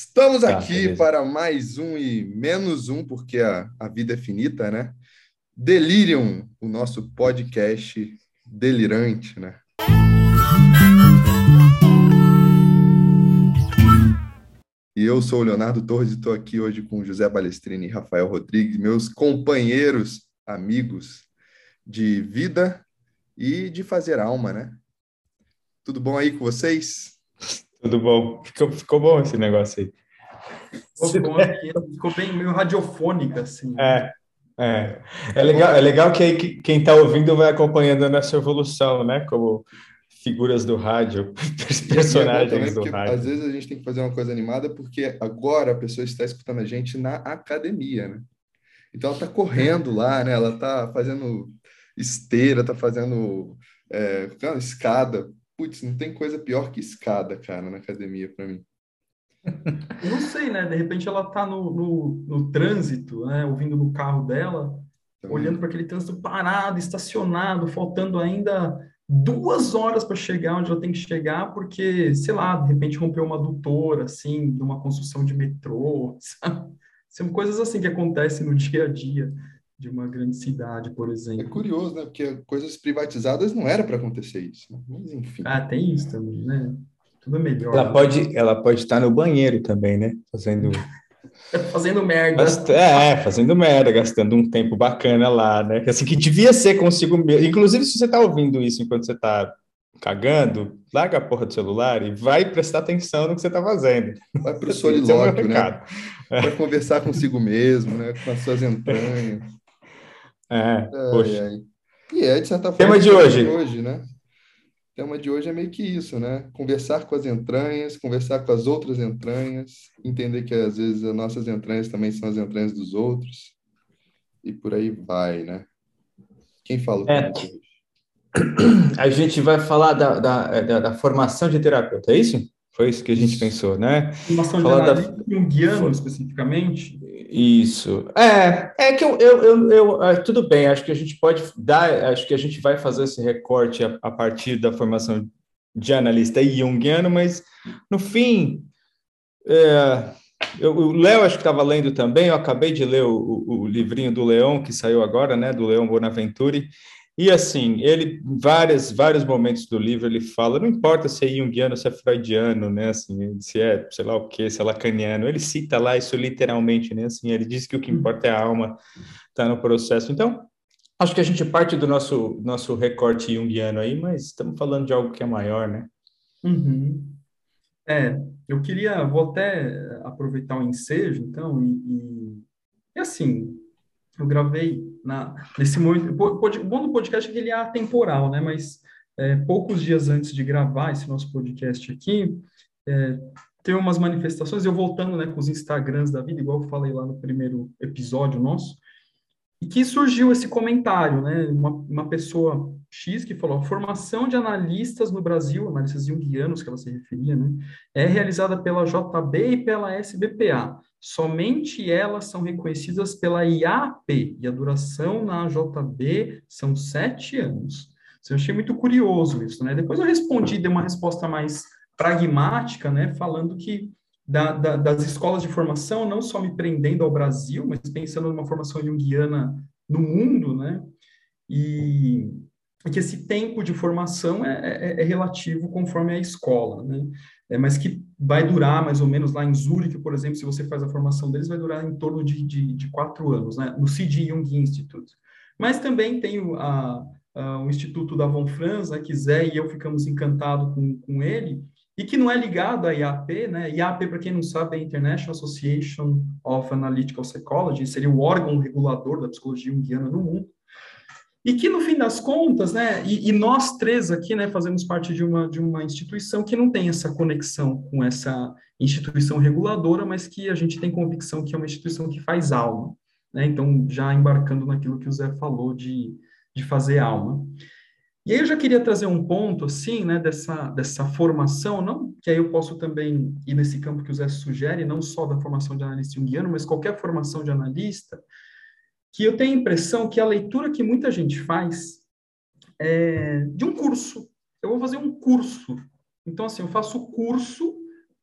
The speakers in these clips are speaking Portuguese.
Estamos tá, aqui para mais um e menos um, porque a, a vida é finita, né? Delirium, o nosso podcast delirante, né? E eu sou o Leonardo Torres e estou aqui hoje com José Balestrini e Rafael Rodrigues, meus companheiros, amigos de vida e de fazer alma, né? Tudo bom aí com vocês? Tudo bom. Ficou, ficou bom esse negócio aí. Ficou, ficou bem meio radiofônica, assim. É, é. É legal, é legal que aí quem está ouvindo vai acompanhando nessa evolução, né? Como figuras do rádio, personagens do rádio. Às vezes a gente tem que fazer uma coisa animada porque agora a pessoa está escutando a gente na academia, né? Então ela está correndo lá, né? Ela está fazendo esteira, está fazendo é, escada. Putz, não tem coisa pior que escada, cara, na academia para mim. Não sei, né? De repente ela tá no, no, no trânsito, né? Ouvindo no carro dela, Também. olhando para aquele trânsito parado, estacionado, faltando ainda duas horas para chegar onde ela tem que chegar, porque, sei lá, de repente rompeu uma adutora, assim, de uma construção de metrô, sabe? São coisas assim que acontecem no dia a dia de uma grande cidade, por exemplo. É curioso, né? Porque coisas privatizadas não era para acontecer isso. Né? Mas enfim. Ah, tem isso também, né? Tudo é melhor. Ela pode, ela pode estar no banheiro também, né? Fazendo fazendo merda. É, fazendo merda, gastando um tempo bacana lá, né? Assim, que devia ser consigo mesmo. Inclusive, se você está ouvindo isso enquanto você está cagando, larga a porra do celular e vai prestar atenção no que você está fazendo. Vai para o solilóquio, é né? Vai conversar consigo mesmo, né? Com as suas entranhas. É, ai, poxa. Ai. E é, de certa forma, tema de hoje. hoje, né? O tema de hoje é meio que isso, né? Conversar com as entranhas, conversar com as outras entranhas, entender que às vezes as nossas entranhas também são as entranhas dos outros, e por aí vai, né? Quem fala o é. hoje? A gente vai falar da, da, da, da, formação de terapeuta, é isso? Foi isso que a gente pensou, né? Formação falar de da... junguiano, especificamente? Isso. É, é que eu, eu, eu, eu, é, tudo bem, acho que a gente pode dar, acho que a gente vai fazer esse recorte a, a partir da formação de analista junguiano, mas no fim, é, eu, o Léo acho que estava lendo também, eu acabei de ler o, o, o, livrinho do Leão, que saiu agora, né, do Leão Bonaventure, e assim, ele, várias, vários momentos do livro, ele fala, não importa se é junguiano, se é freudiano, né, assim, se é, sei lá o que, se é lacaniano, ele cita lá isso literalmente, né, assim, ele diz que o que importa é a alma, está no processo. Então, acho que a gente parte do nosso, nosso recorte junguiano aí, mas estamos falando de algo que é maior, né? Uhum. É, eu queria, vou até aproveitar o ensejo, então, e, e, e assim, eu gravei na, nesse momento. O bom do podcast é que ele é atemporal, né? Mas é, poucos dias antes de gravar esse nosso podcast aqui, é, tem umas manifestações, eu voltando né, com os Instagrams da vida, igual eu falei lá no primeiro episódio nosso, e que surgiu esse comentário, né? Uma, uma pessoa X que falou: a formação de analistas no Brasil, analistas junguianos que ela se referia, né? É realizada pela JB e pela SBPA. Somente elas são reconhecidas pela IAP, e a duração na JB são sete anos. Eu achei muito curioso isso, né? Depois eu respondi, dei uma resposta mais pragmática, né? Falando que da, da, das escolas de formação, não só me prendendo ao Brasil, mas pensando numa formação junguiana no mundo, né? E, e que esse tempo de formação é, é, é relativo conforme a escola, né? É, mas que vai durar mais ou menos lá em Zurich, por exemplo, se você faz a formação deles, vai durar em torno de, de, de quatro anos, né? No C.G. Jung Institute. Mas também tem o, a, a, o Instituto da Von Franz, né, que Zé e eu ficamos encantados com, com ele, e que não é ligado à IAP, né? IAP, para quem não sabe, é International Association of Analytical Psychology, seria o órgão regulador da psicologia junguiana no mundo. E que, no fim das contas, né, e, e, nós três aqui, né, fazemos parte de uma, de uma instituição que não tem essa conexão com essa instituição reguladora, mas que a gente tem convicção que é uma instituição que faz alma. Né? Então, já embarcando naquilo que o Zé falou de, de fazer alma. E aí eu já queria trazer um ponto, assim, né, dessa, dessa formação, não que aí eu posso também ir nesse campo que o Zé sugere, não só da formação de analista junguiano, mas qualquer formação de analista, que eu tenho a impressão que a leitura que muita gente faz é de um curso. Eu vou fazer um curso. Então, assim, eu faço o curso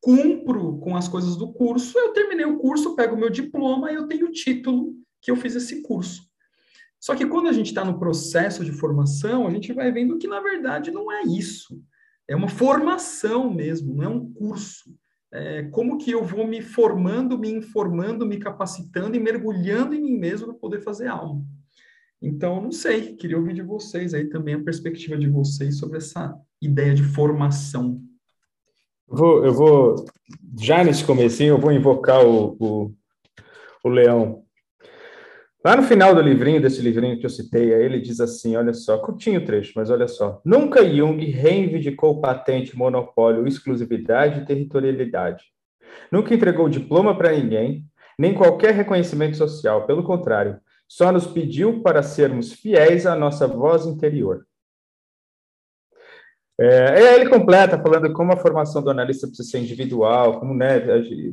cumpro com as coisas do curso, eu terminei o curso, pego o meu diploma e eu tenho o título que eu fiz esse curso. Só que quando a gente está no processo de formação, a gente vai vendo que, na verdade, não é isso. É uma formação mesmo, não é um curso. É como que eu vou me formando, me informando, me capacitando e mergulhando em mim mesmo para poder fazer algo. Então, não sei, queria ouvir de vocês aí também a perspectiva de vocês sobre essa ideia de formação. Vou, eu vou, já nesse comecinho, eu vou invocar o, o, o leão. Lá no final do livrinho, desse livrinho que eu citei, ele diz assim, olha só, curtinho o trecho, mas olha só. Nunca Jung reivindicou patente, monopólio, exclusividade e territorialidade. Nunca entregou diploma para ninguém, nem qualquer reconhecimento social. Pelo contrário, só nos pediu para sermos fiéis à nossa voz interior. É, ele completa falando como a formação do analista precisa ser individual, como né,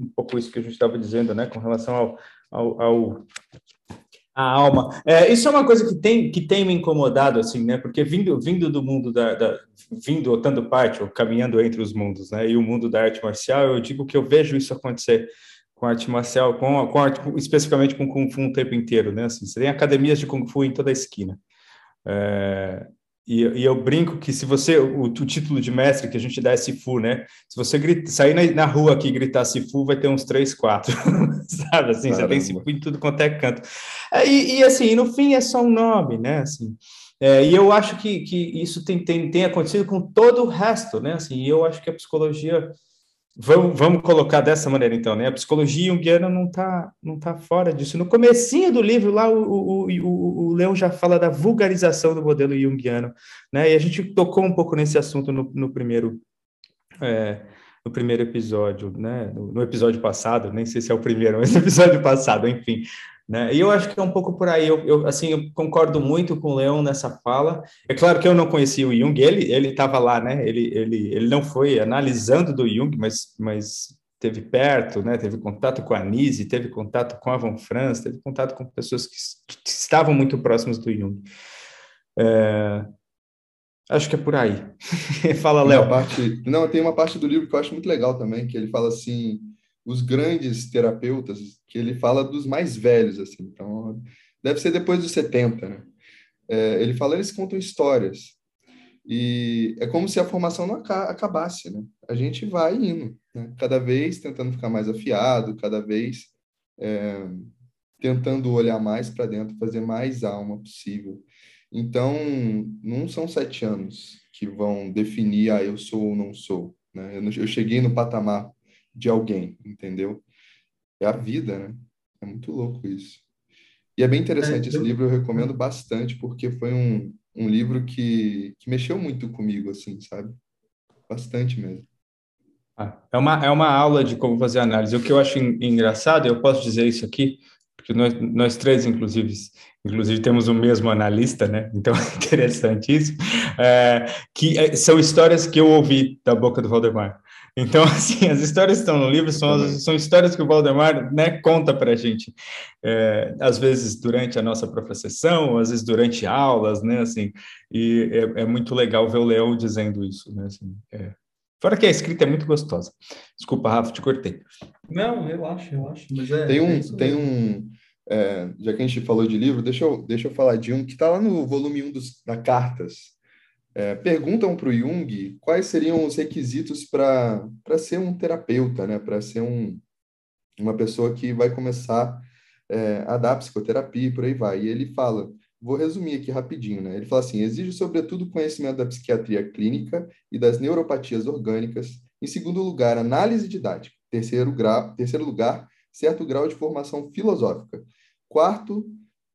um pouco isso que a gente estava dizendo, né, com relação ao, ao, ao a alma. É, isso é uma coisa que tem que tem me incomodado assim, né? Porque vindo vindo do mundo da, da vindo tanto parte ou caminhando entre os mundos, né? E o mundo da arte marcial, eu digo que eu vejo isso acontecer com arte marcial, com, com arte, especificamente com kung fu o tempo inteiro, né? Assim, você tem academias de kung fu em toda a esquina. É, e, e, eu brinco que se você, o, o, título de mestre que a gente dá é Sifu, né? Se você grita, sair na, na, rua aqui e gritar Sifu, vai ter uns três, quatro, sabe? Assim, Caramba. você tem Sifu em tudo quanto é canto. É, e, e, assim, no fim é só um nome, né? Assim, é, e eu acho que, que isso tem, tem, tem acontecido com todo o resto, né? Assim, eu acho que a psicologia Vamos, vamos colocar dessa maneira, então, né? A psicologia junguiana não está não tá fora disso. No comecinho do livro, lá, o, o, o, o Leão já fala da vulgarização do modelo junguiano, né? E a gente tocou um pouco nesse assunto no, no primeiro... É, no primeiro episódio, né? No, no, episódio passado, nem sei se é o primeiro, mas no episódio passado, enfim, né? E eu acho que é um pouco por aí. Eu, eu, assim, eu concordo muito com o Leão nessa fala. É claro que eu não conhecia o Jung, ele ele estava lá, né? Ele, ele, ele não foi analisando do Jung, mas, mas teve perto, né? Teve contato com a Nise, teve contato com a Von Franz, teve contato com pessoas que, que estavam muito próximas do Jung. É, acho que é por aí. fala, Léo. Não, tem uma parte do livro que eu acho muito legal também, que ele fala assim os grandes terapeutas, que ele fala dos mais velhos, assim, então deve ser depois dos 70, né? É, ele fala, eles contam histórias, e é como se a formação não acabasse, né? A gente vai indo, né? cada vez tentando ficar mais afiado, cada vez é, tentando olhar mais para dentro, fazer mais alma possível. Então, não são sete anos que vão definir, ah, eu sou ou não sou. Né? Eu, eu cheguei no patamar de alguém, entendeu? É a vida, né? É muito louco isso. E é bem interessante é, esse eu... livro, eu recomendo bastante, porque foi um, um livro que, que mexeu muito comigo, assim, sabe? Bastante mesmo. Ah, é, uma, é uma aula de como fazer análise. O que eu acho engraçado, eu posso dizer isso aqui, porque nós, nós três, inclusive, inclusive temos o mesmo analista, né? Então é interessante isso, é, que é, são histórias que eu ouvi da boca do Valdemar. Então, assim, as histórias que estão no livro são, são histórias que o Valdemar né, conta para a gente, é, às vezes durante a nossa profissão, às vezes durante aulas, né, assim, e é, é muito legal ver o Leão dizendo isso, né, assim, é. Fora que a escrita é muito gostosa. Desculpa, Rafa, te cortei. Não, eu acho, eu acho, mas é... Tem um, é tem um é, já que a gente falou de livro, deixa eu, deixa eu falar de um que está lá no volume 1 dos, da Cartas, é, perguntam para o Jung quais seriam os requisitos para ser um terapeuta, né? para ser um, uma pessoa que vai começar é, a dar psicoterapia e por aí vai. E ele fala, vou resumir aqui rapidinho, né? ele fala assim, exige sobretudo conhecimento da psiquiatria clínica e das neuropatias orgânicas, em segundo lugar, análise didática, terceiro, grau, terceiro lugar, certo grau de formação filosófica, quarto,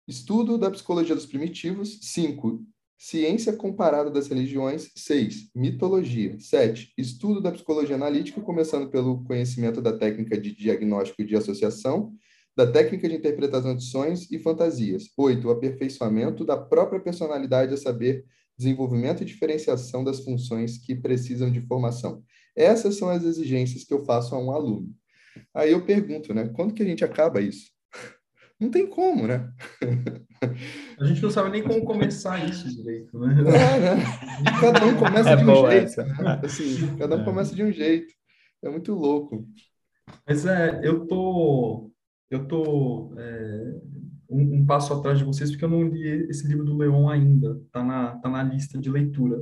estudo da psicologia dos primitivos, cinco, Ciência comparada das religiões. 6. Mitologia. 7. Estudo da psicologia analítica, começando pelo conhecimento da técnica de diagnóstico de associação, da técnica de interpretação de sonhos e fantasias. 8. Aperfeiçoamento da própria personalidade, a saber, desenvolvimento e diferenciação das funções que precisam de formação. Essas são as exigências que eu faço a um aluno. Aí eu pergunto, né? Quando que a gente acaba isso? Não tem como, né? A gente não sabe nem como começar isso direito, né? É, né? Cada um começa é de um jeito. Né? Assim, cada um é. começa de um jeito. É muito louco. Mas é, eu tô, eu tô é, um, um, passo atrás de vocês porque eu não li esse livro do Leon ainda, tá na, tá na lista de leitura.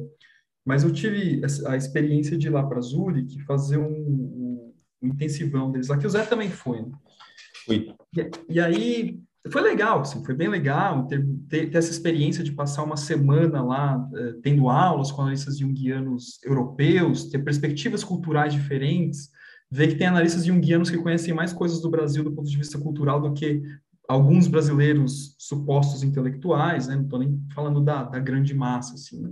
Mas eu tive a experiência de ir lá para Zurich fazer um, um, um, intensivão deles lá, que o Zé também foi. Né? Fui. E, aí foi legal, assim, foi bem legal ter, ter, ter, essa experiência de passar uma semana lá eh, tendo aulas com analistas junguianos europeus, ter perspectivas culturais diferentes, ver que tem analistas junguianos que conhecem mais coisas do Brasil do ponto de vista cultural do que alguns brasileiros supostos intelectuais, né? não estou nem falando da, da grande massa, assim, né?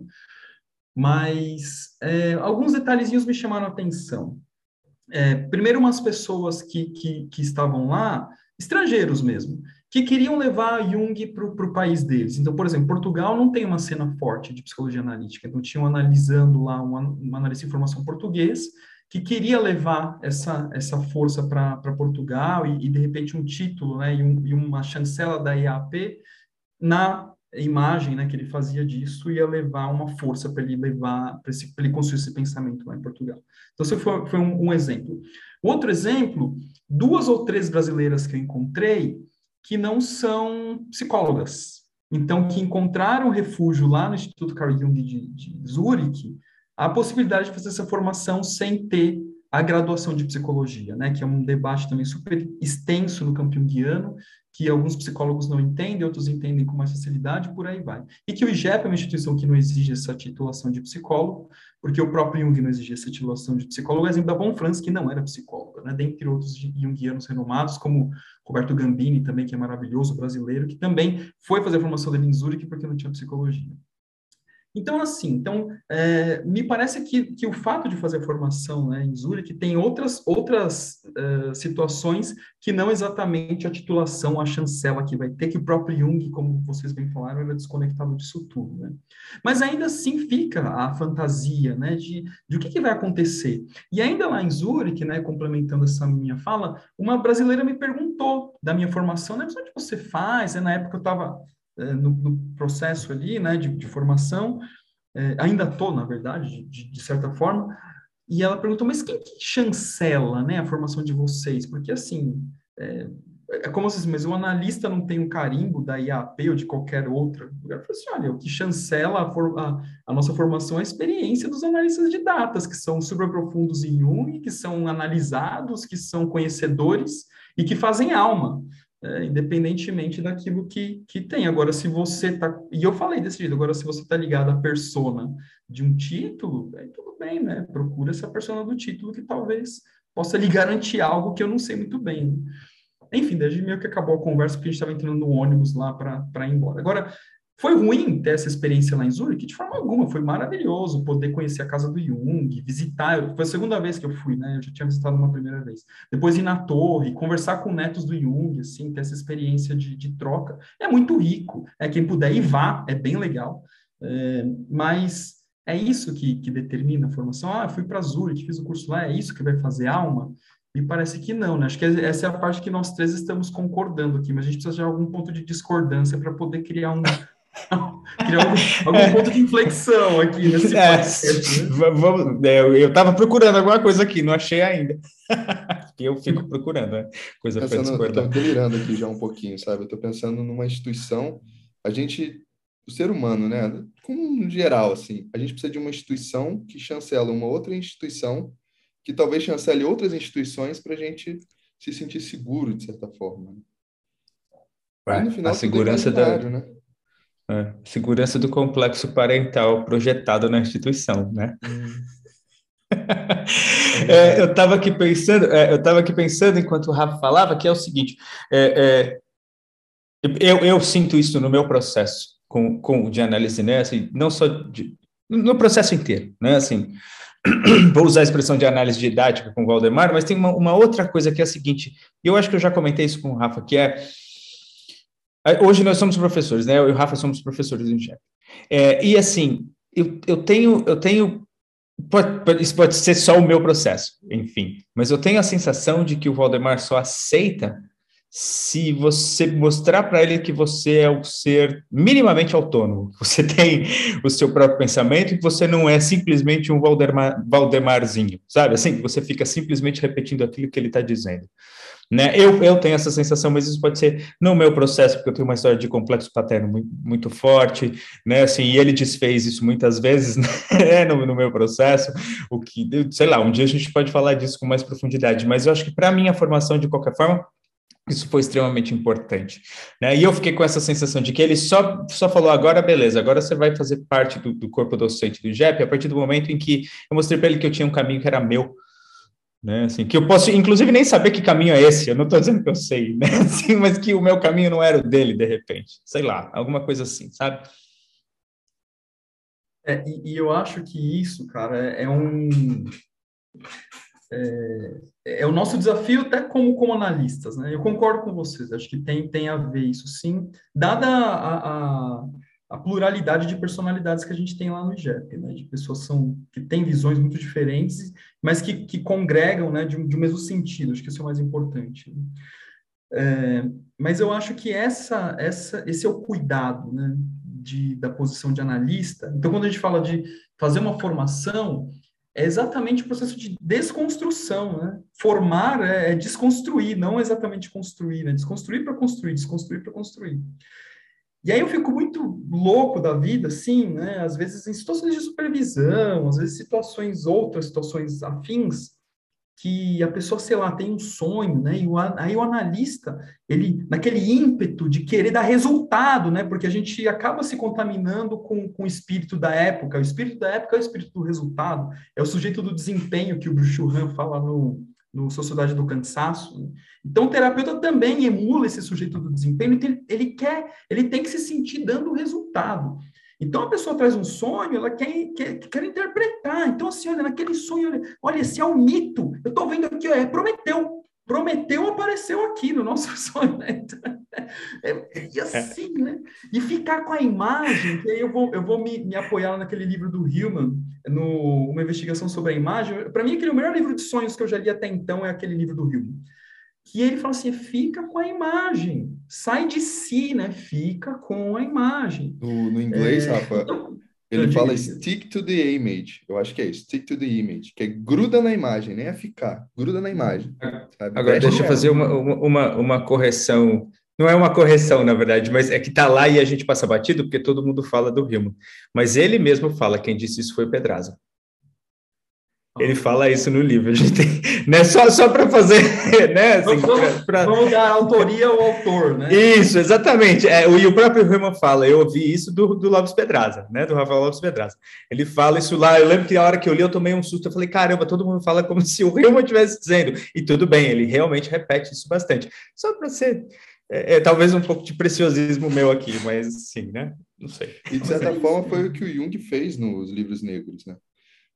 Mas é, alguns detalhezinhos me chamaram a atenção. É, primeiro, umas pessoas que, que, que, estavam lá, estrangeiros mesmo, que queriam levar Jung para o país deles. Então, por exemplo, Portugal não tem uma cena forte de psicologia analítica, então tinham analisando lá um, um analista de informação português que queria levar essa, essa força para Portugal e, e, de repente, um título né, e, um, e uma chancela da IAP na imagem né, que ele fazia disso ia levar uma força para ele levar, para ele construir esse pensamento lá em Portugal. Então, esse foi, foi um, um, exemplo. Outro exemplo, duas ou três brasileiras que eu encontrei que não são psicólogas, então, que encontraram refúgio lá no Instituto Carl Jung de, de Zurich, a possibilidade de fazer essa formação sem ter a graduação de psicologia, né, que é um debate também super extenso no campo junguiano, que alguns psicólogos não entendem, outros entendem com mais facilidade, por aí vai. E que o IGEP é uma instituição que não exige essa titulação de psicólogo, porque o próprio Jung não exigia essa titulação de psicólogo, exemplo da Von Franz, que não era psicóloga, né? dentre outros junguianos renomados, como Roberto Gambini, também, que é maravilhoso, brasileiro, que também foi fazer a formação dele em Zurich porque não tinha psicologia. Então, assim, então, é, me parece que, que o fato de fazer formação né, em Zurich tem outras, outras uh, situações que não exatamente a titulação, a chancela que vai ter, que o próprio Jung, como vocês bem falaram, era desconectado disso tudo. Né? Mas ainda assim fica a fantasia né, de, de o que, que vai acontecer. E ainda lá em Zurich, né, complementando essa minha fala, uma brasileira me perguntou da minha formação, né, onde você faz? na época eu estava é, no, no, processo ali, né, de, de formação, é, ainda estou, na verdade, de, de, certa forma, e ela perguntou, mas quem que chancela, né, a formação de vocês? Porque, assim, é, é como se mas o analista não tem um carimbo da IAP ou de qualquer outra. Eu falei assim, olha, o que chancela a, for, a, a, nossa formação é a experiência dos analistas de datas, que são super profundos em Jung, que são analisados, que são conhecedores e que fazem alma é, independentemente daquilo que, que tem. Agora, se você está. E eu falei desse jeito, agora, se você está ligado à persona de um título, aí tudo bem, né? Procura essa persona do título que talvez possa lhe garantir algo que eu não sei muito bem. Né? Enfim, desde meio que acabou a conversa, porque a gente estava entrando no ônibus lá para ir embora. Agora, foi ruim ter essa experiência lá em Zurich? De forma alguma, foi maravilhoso poder conhecer a casa do Jung, visitar. Foi a segunda vez que eu fui, né? Eu já tinha visitado uma primeira vez. Depois ir na torre, conversar com netos do Jung, assim, ter essa experiência de, de troca. É muito rico. É quem puder ir, vá, é bem legal. É, mas é isso que, que determina a formação. Ah, fui para Zurich, fiz o curso lá, é isso que vai fazer alma? Me parece que não, né? Acho que essa é a parte que nós três estamos concordando aqui, mas a gente precisa de algum ponto de discordância para poder criar um Criar algum, algum ponto de inflexão aqui nesse é, podcast. Né? Vamos, é, eu estava procurando alguma coisa aqui, não achei ainda. eu fico procurando, né? Coisa para discordar. Estou delirando aqui já um pouquinho, sabe? Eu estou pensando numa instituição. A gente, o ser humano, né? Como geral, assim, a gente precisa de uma instituição que chancela uma outra instituição, que talvez chancele outras instituições para a gente se sentir seguro, de certa forma. Né? no final, a segurança da, né? É, segurança do complexo parental projetado na instituição, né? Hum. é, eu estava aqui pensando, é, eu estava aqui pensando enquanto o Rafa falava que é o seguinte, é, é, eu, eu sinto isso no meu processo com, com de análise, né? Assim, não só de, no processo inteiro, né? Assim, vou usar a expressão de análise didática com o Valdemar, mas tem uma, uma outra coisa que é a seguinte, eu acho que eu já comentei isso com o Rafa, que é Hoje nós somos professores, né? Eu e o Rafa somos professores em chefe. É, e assim, eu, eu tenho, eu tenho pode, isso pode ser só o meu processo, enfim, mas eu tenho a sensação de que o Valdemar só aceita se você mostrar para ele que você é um ser minimamente autônomo, você tem o seu próprio pensamento e que você não é simplesmente um Valdemar, Valdemarzinho, sabe? Assim, você fica simplesmente repetindo aquilo que ele está dizendo. Né? Eu, eu tenho essa sensação, mas isso pode ser no meu processo, porque eu tenho uma história de complexo paterno muito, muito forte, né? Assim, e ele desfez isso muitas vezes né? no, no meu processo, o que, sei lá, um dia a gente pode falar disso com mais profundidade, mas eu acho que para mim a formação, de qualquer forma, isso foi extremamente importante. Né? E eu fiquei com essa sensação de que ele só, só falou: agora, beleza, agora você vai fazer parte do, do corpo docente do JEP, a partir do momento em que eu mostrei para ele que eu tinha um caminho que era meu. Né, assim, que eu posso, inclusive, nem saber que caminho é esse, eu não estou dizendo que eu sei, né, assim, mas que o meu caminho não era o dele, de repente, sei lá, alguma coisa assim, sabe? É, e, e eu acho que isso, cara, é, é um é, é, o nosso desafio até como, como analistas, né? Eu concordo com vocês, acho que tem, tem a ver isso sim, dada a, a, a pluralidade de personalidades que a gente tem lá no IGEP, né? De pessoas são, que têm visões muito diferentes, mas que, que congregam, né? De, de um mesmo sentido, acho que isso é o mais importante. Né? É, mas eu acho que essa, essa, esse é o cuidado, né? De, da posição de analista. Então, quando a gente fala de fazer uma formação, é exatamente o processo de desconstrução, né? Formar é, é desconstruir, não exatamente construir, né? Desconstruir para construir, desconstruir para construir. E aí eu fico muito louco da vida, assim, né? Às vezes em situações de supervisão, às vezes situações, outras situações afins, que a pessoa, sei lá, tem um sonho, né? E o, aí o analista, ele, naquele ímpeto de querer dar resultado, né? Porque a gente acaba se contaminando com, com o espírito da época. O espírito da época é o espírito do resultado, é o sujeito do desempenho que o Bruce Han fala no, no Sociedade do Cansaço. Né? Então, o terapeuta também emula esse sujeito do desempenho, então ele, ele quer, ele tem que se sentir dando resultado. Então, a pessoa traz um sonho, ela quer, quer, quer interpretar. Então, assim, olha, naquele sonho, olha, olha esse é um mito. Eu estou vendo aqui, é Prometeu. Prometeu apareceu aqui no nosso sonho. Né? Então, é, e assim, né? E ficar com a imagem, que aí eu vou, eu vou me, me apoiar naquele livro do Hillman, no, uma investigação sobre a imagem. Para mim, aquele o melhor livro de sonhos que eu já li até então é aquele livro do Hillman que ele fala assim, fica com a imagem, sai de si, né? Fica com a imagem. No, no inglês, é, Rafa, então, ele fala stick to the image. Eu acho que é isso, stick to the image, que é gruda na imagem, nem é ficar, gruda na imagem. Sabe? Agora, deixa eu fazer uma, uma, uma correção. Não é uma correção, na verdade, mas é que tá lá e a gente passa batido, porque todo mundo fala do Rimo. Mas ele mesmo fala, quem disse isso foi Pedraza. Ele fala isso no livro. A gente tem, né, só só para fazer, né? Assim, vamos, pra, vamos, dar autoria ao autor, né? Isso, exatamente. É, o, e o próprio Herman fala, eu ouvi isso do, do Lopes Pedraza, né? Do Rafael Lopes Pedraza. Ele fala isso lá. Eu lembro que a hora que eu li, eu tomei um susto. Eu falei, caramba, todo mundo fala como se o Herman estivesse dizendo. E tudo bem, ele realmente repete isso bastante. Só para ser. É, é, talvez um pouco de preciosismo meu aqui, mas sim, né? Não sei. E de certa forma foi o que o Jung fez nos livros negros, né?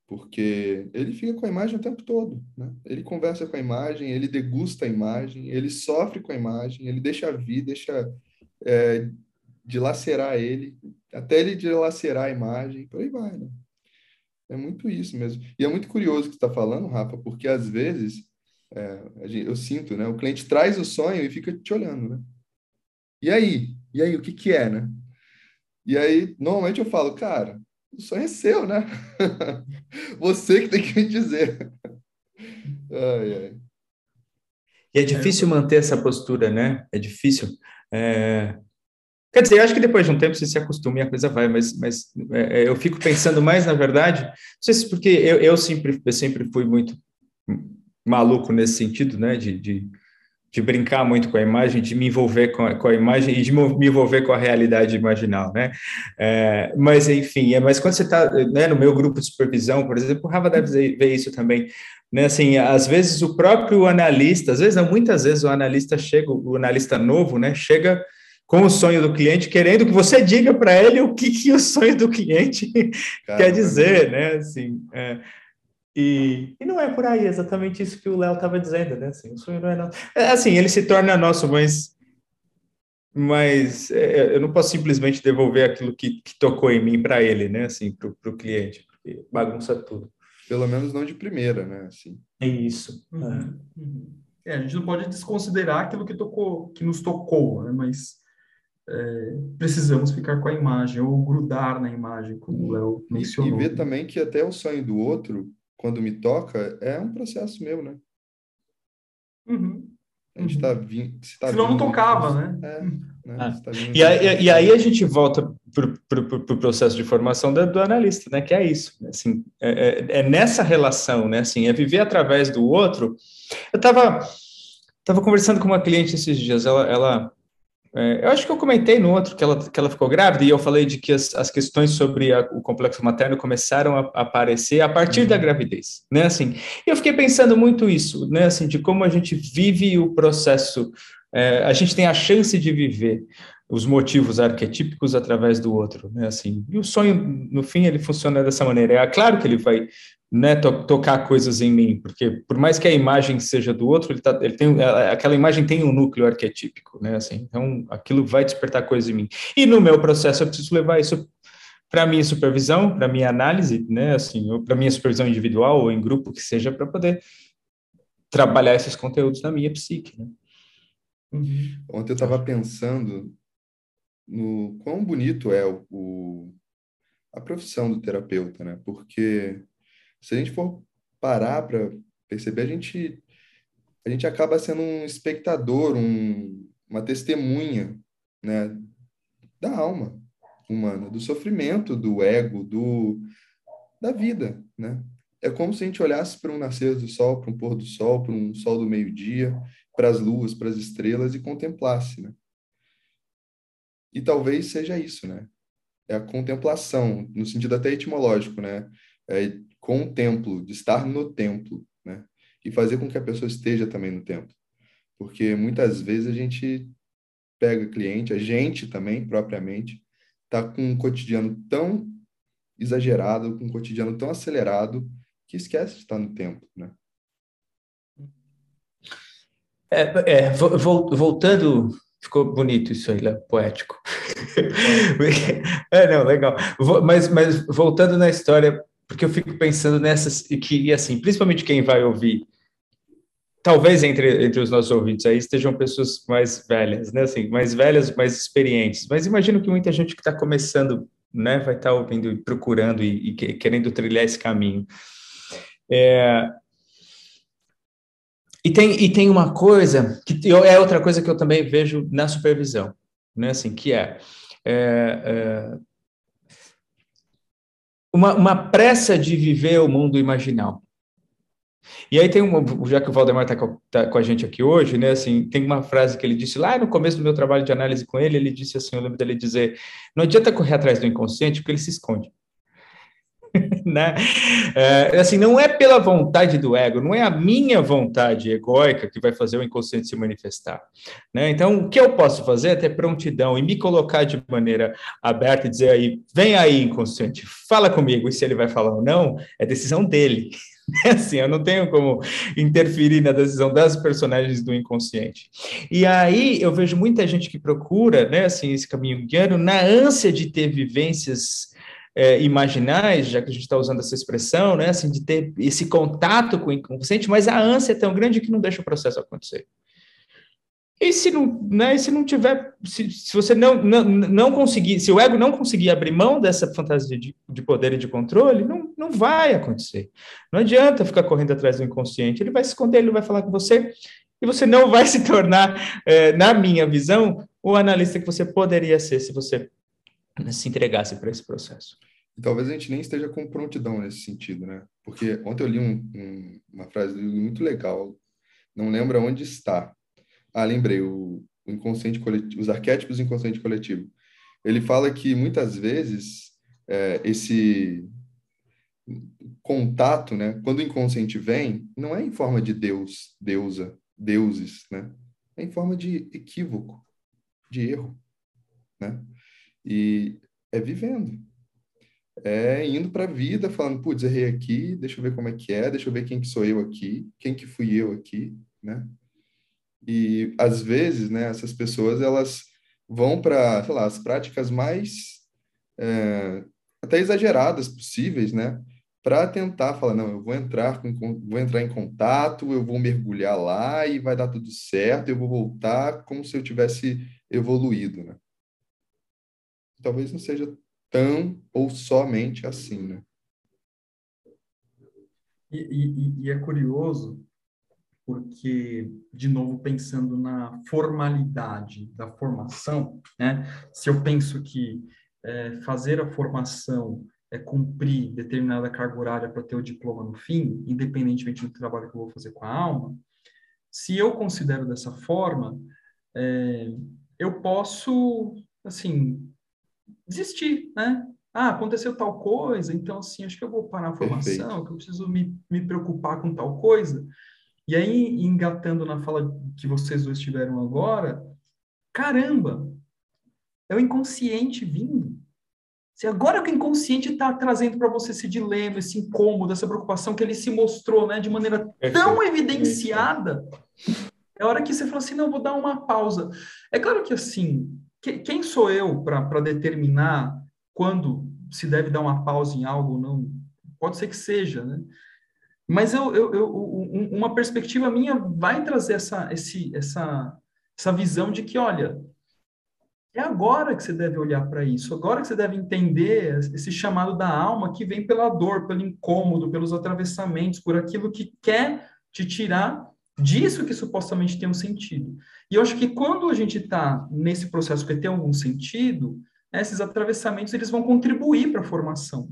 Porque ele fica com a imagem o tempo todo, né? Ele conversa com a imagem, ele degusta a imagem, ele sofre com a imagem, ele deixa vir, deixa é, dilacerar ele, até ele dilacerar a imagem, por aí vai, né? É muito isso mesmo. E é muito curioso o que você está falando, Rafa, porque às vezes é, eu sinto, né? O cliente traz o sonho e fica te olhando, né? E aí? E aí, o que que é, né? E aí, normalmente eu falo, cara, o sonho é seu, né? Você que tem que me dizer. Ai, ai. E é difícil manter essa postura, né? É difícil. É... Quer dizer, eu acho que depois de um tempo você se acostuma e a coisa vai, mas, mas é, é eu fico pensando mais, na verdade, não sei se porque eu, eu, sempre, eu sempre fui muito maluco nesse sentido, né? De, de de brincar muito com a imagem, de me envolver com a, com a imagem e de me envolver com a realidade imaginal, né? É, mas, enfim, é, mas quando você está né, no meu grupo de supervisão, por exemplo, o Rafa deve ver isso também, né? Assim, às vezes o próprio analista, às vezes não, muitas vezes o analista chega, o analista novo, né, chega com o sonho do cliente, querendo que você diga para ele o que, que o sonho do cliente Caramba. quer dizer, né? Assim, é, e, e não é por aí exatamente isso que o Léo estava dizendo, né? Assim, o sonho não é nosso. É, assim, ele se torna nosso, mas, mas é, eu não posso simplesmente devolver aquilo que, que tocou em mim para ele, né? Assim, para o cliente, porque bagunça tudo. Pelo menos não de primeira, né? Assim. É isso. Uhum. É. é, a gente não pode desconsiderar aquilo que tocou, que nos tocou, né? mas é, precisamos ficar com a imagem ou grudar na imagem, como o Léo mencionou. E ver também que até o sonho do outro, quando me toca, é um processo meu, né? Uhum. A gente está vindo. Tá Senão vindo, não tocava, né? É, né? Ah. Tá E aí, e aí a gente volta para o pro processo de formação do, do analista, né? Que é isso, né? assim, é, é- é nessa relação, né? Assim, é viver através do outro. Eu estava tava conversando com uma cliente esses dias, ela, ela é, eu acho que eu comentei no outro que ela, que ela ficou grávida e eu falei de que as, as questões sobre a- o complexo materno começaram a, a aparecer a partir da gravidez, né? Assim, e eu fiquei pensando muito isso, né? Assim, de como a gente vive o processo, é, a gente tem a chance de viver os motivos arquetípicos através do outro, né? Assim, e o sonho, no fim, ele funciona dessa maneira. É claro que ele vai né, to- tocar coisas em mim, porque por mais que a imagem seja do outro, ele, tá, ele tem aquela imagem tem um núcleo arquetípico, né? Assim, então aquilo vai despertar coisas em mim. E no meu processo eu preciso levar isso para minha supervisão, para minha análise, né? Assim, ou para minha supervisão individual ou em grupo que seja, para poder trabalhar esses conteúdos na minha psique, né? Uhum. Ontem eu estava pensando no quão bonito é o, o- a profissão do terapeuta, né? Porque se a gente for parar para perceber, a gente, a gente acaba sendo um espectador, um, uma testemunha, né? Da alma humana, do sofrimento, do ego, do, da vida, né? É como se a gente olhasse para um nascer do sol, para um pôr do sol, para um sol do meio-dia, para as luas, para as estrelas e contemplasse, né? E talvez seja isso, né? É a contemplação, no sentido até etimológico, né? É com o templo, de estar no templo, né? E fazer com que a pessoa esteja também no templo. Porque muitas vezes a gente pega cliente, a gente também, propriamente, tá com um cotidiano tão exagerado, com um cotidiano tão acelerado, que esquece de estar no templo, né? É, é, vo- vol- voltando, ficou bonito isso aí, poético. É, não, legal. Mas, mas voltando na história, porque eu fico pensando nessas, e que, assim, principalmente quem vai ouvir, talvez entre, entre os nossos ouvintes aí estejam pessoas mais velhas, né, assim, mais velhas, mais experientes, mas imagino que muita gente que está começando, né, vai estar ouvindo, e procurando e, e que- querendo trilhar esse caminho. É, e tem, e tem uma coisa, que eu- é outra coisa que eu também vejo na supervisão, né? Assim, que é, é, é, uma, uma pressa de viver o mundo imaginal. E aí tem uma, já que o Valdemar está com, tá com a gente aqui hoje, né? Assim, tem uma frase que ele disse lá no começo do meu trabalho de análise com ele, ele disse assim, eu lembro dele dizer, não adianta correr atrás do inconsciente, porque ele se esconde né? É, assim, não é pela vontade do ego, não é a minha vontade egóica que vai fazer o inconsciente se manifestar, né? Então, o que eu posso fazer é ter prontidão e me colocar de maneira aberta e dizer aí, vem aí, inconsciente, fala comigo, e se ele vai falar ou não, é decisão dele. Assim, eu não tenho como interferir na decisão das personagens do inconsciente. E aí eu vejo muita gente que procura, né, assim, esse caminho guiano na ânsia de ter vivências é, imaginais, já que a gente está usando essa expressão, né, assim, de ter esse contato com o inconsciente, mas a ânsia é tão grande que não deixa o processo acontecer. E se não, né, se não tiver, se, se você não, não, não conseguir, se o ego não conseguir abrir mão dessa fantasia de, de poder e de controle, não, não vai acontecer. Não adianta ficar correndo atrás do inconsciente, ele vai se esconder, ele vai falar com você, e você não vai se tornar, é, na minha visão, o analista que você poderia ser se você se entregasse para esse processo. E talvez a gente nem esteja com prontidão nesse sentido, né? Porque ontem eu li um, um, uma frase muito legal, não lembro onde está. Ah, lembrei, o, o inconsciente coletivo, os arquétipos do inconsciente coletivo. Ele fala que muitas vezes é, esse contato, né? Quando o inconsciente vem, não é em forma de Deus, deusa, deuses, né? É em forma de equívoco, de erro, né? E é vivendo. É indo para a vida, falando, putz, errei aqui, deixa eu ver como é que é, deixa eu ver quem que sou eu aqui, quem que fui eu aqui, né? E às vezes, né, essas pessoas elas vão para, sei lá, as práticas mais é, até exageradas possíveis, né, para tentar falar, não, eu vou entrar com, vou entrar em contato, eu vou mergulhar lá e vai dar tudo certo, eu vou voltar como se eu tivesse evoluído, né? Talvez não seja tão ou somente assim, né? E, e, e é curioso porque, de novo, pensando na formalidade da formação, né? Se eu penso que é, fazer a formação é cumprir determinada carga horária para ter o diploma no fim, independentemente do trabalho que eu vou fazer com a alma, se eu considero dessa forma, é, eu posso, assim, desistir, né? Ah, aconteceu tal coisa, então, assim, acho que eu vou parar a formação, Perfeito. que eu preciso me, me preocupar com tal coisa. E aí, engatando na fala que vocês dois tiveram agora, caramba, é o inconsciente vindo. Se agora que o inconsciente está trazendo para você esse dilema, esse incômodo, essa preocupação que ele se mostrou né, de maneira tão evidenciada, é hora que você fala assim, não, vou dar uma pausa. É claro que assim, que, quem sou eu para determinar quando se deve dar uma pausa em algo ou não? Pode ser que seja, né? Mas eu, eu, eu, uma perspectiva minha vai trazer essa, esse, essa, essa visão de que, olha, é agora que você deve olhar para isso, agora que você deve entender esse chamado da alma que vem pela dor, pelo incômodo, pelos atravessamentos, por aquilo que quer te tirar disso que supostamente tem um sentido. E eu acho que quando a gente está nesse processo que tem algum sentido, esses atravessamentos eles vão contribuir para a formação.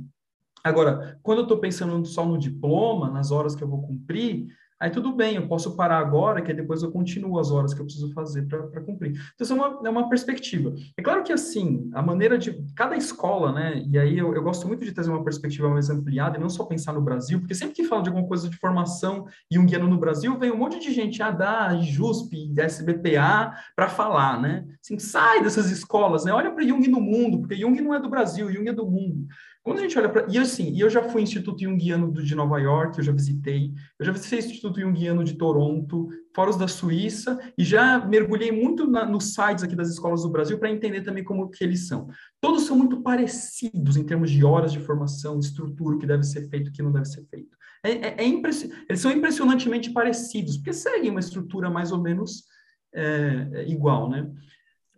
Agora, quando eu estou pensando só no diploma, nas horas que eu vou cumprir, Aí tudo bem, eu posso parar agora, que depois eu continuo as horas que eu preciso fazer para cumprir. Então, isso é uma, é uma perspectiva. É claro que, assim, a maneira de... Cada escola, né? E aí eu, eu gosto muito de trazer uma perspectiva mais ampliada e não só pensar no Brasil, porque sempre que fala de alguma coisa de formação e um guiano no Brasil, vem um monte de gente ah, da JUSP, da SBPA, para falar, né? Assim, sai dessas escolas, né? Olha para Jung no mundo, porque Jung não é do Brasil, Jung é do mundo. Quando a gente olha para. E assim, eu já fui Instituto Jungiano de Nova York, eu já visitei, eu já visitei o Instituto Jungiano de Toronto, fóruns da Suíça, e já mergulhei muito na, nos sites aqui das escolas do Brasil para entender também como que eles são. Todos são muito parecidos em termos de horas de formação, estrutura, o que deve ser feito, o que não deve ser feito. É, é, é impression... Eles são impressionantemente parecidos, porque seguem uma estrutura mais ou menos é igual, né?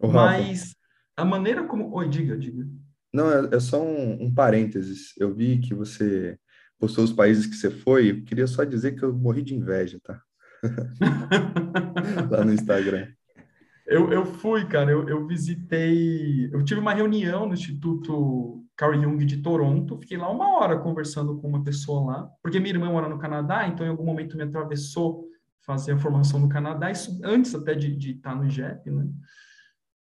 Mas a maneira como. Oi, diga, diga. Não, é, é só um, um, parênteses. Eu vi que você postou os países que você foi. Eu queria só dizer que eu morri de inveja, tá? Lá no Instagram. Eu, eu fui, cara, eu, eu visitei. Eu tive uma reunião no Instituto Carl Jung de Toronto. Fiquei lá uma hora conversando com uma pessoa lá, porque minha irmã mora no Canadá, então em algum momento me atravessou fazer a formação no Canadá, isso antes até de, de estar no IGEP, né?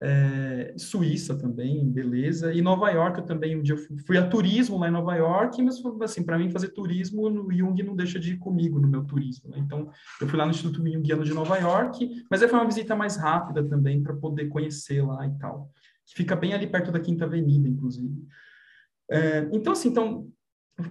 É, Suíça também, beleza, e Nova York eu também, um dia eu fui a turismo lá em Nova York, mas assim, para mim fazer turismo, o Jung não deixa de ir comigo no meu turismo, né? então eu fui lá no Instituto Jungiano de Nova York, mas aí foi uma visita mais rápida também, para poder conhecer lá e tal, que fica bem ali perto da Quinta Avenida, inclusive. É, então, assim, então,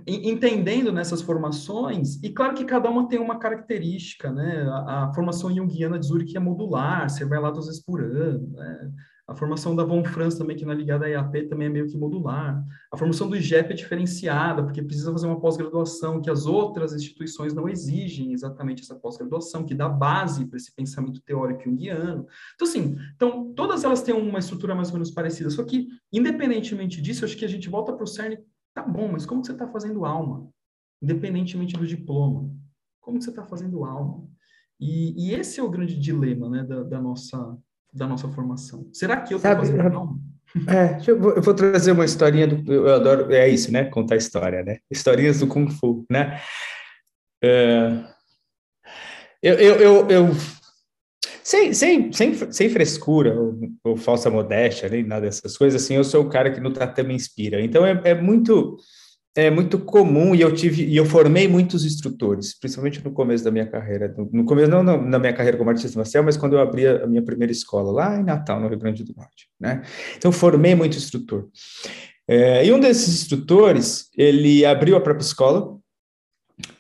entendendo nessas formações, e claro que cada uma tem uma característica, né? A, a formação junguiana de Zurich é modular, você vai lá duas vezes por ano, né? A formação da Von Franz também, que não é ligada à IAP, também é meio que modular. A formação do IGEP é diferenciada, porque precisa fazer uma pós-graduação que as outras instituições não exigem exatamente essa pós-graduação, que dá base para esse pensamento teórico junguiano. Então, assim, então, todas elas têm uma estrutura mais ou menos parecida, só que, independentemente disso, acho que a gente volta para o CERN Tá bom, mas como você está fazendo alma? Independentemente do diploma. Como você está fazendo alma? E, e, esse é o grande dilema né, da, da nossa, da nossa formação. Será que eu estou fazendo alma? É, eu vou, eu vou, trazer uma historinha do. Eu adoro, é isso, né? Contar história, né? Historinhas do Kung Fu, né? É, eu, eu, eu, eu sem, sem, sem, sem frescura ou, ou, falsa modéstia, nem nada dessas coisas, assim, eu sou o cara que no tatame me inspira. Então, é, é muito é muito comum e eu tive e eu formei muitos instrutores, principalmente no começo da minha carreira, no, começo não, não, na minha carreira como artista marcial, mas quando eu abri a, a, minha primeira escola lá em Natal, no Rio Grande do Norte, né? Então formei muito instrutor. É, e um desses instrutores, ele abriu a própria escola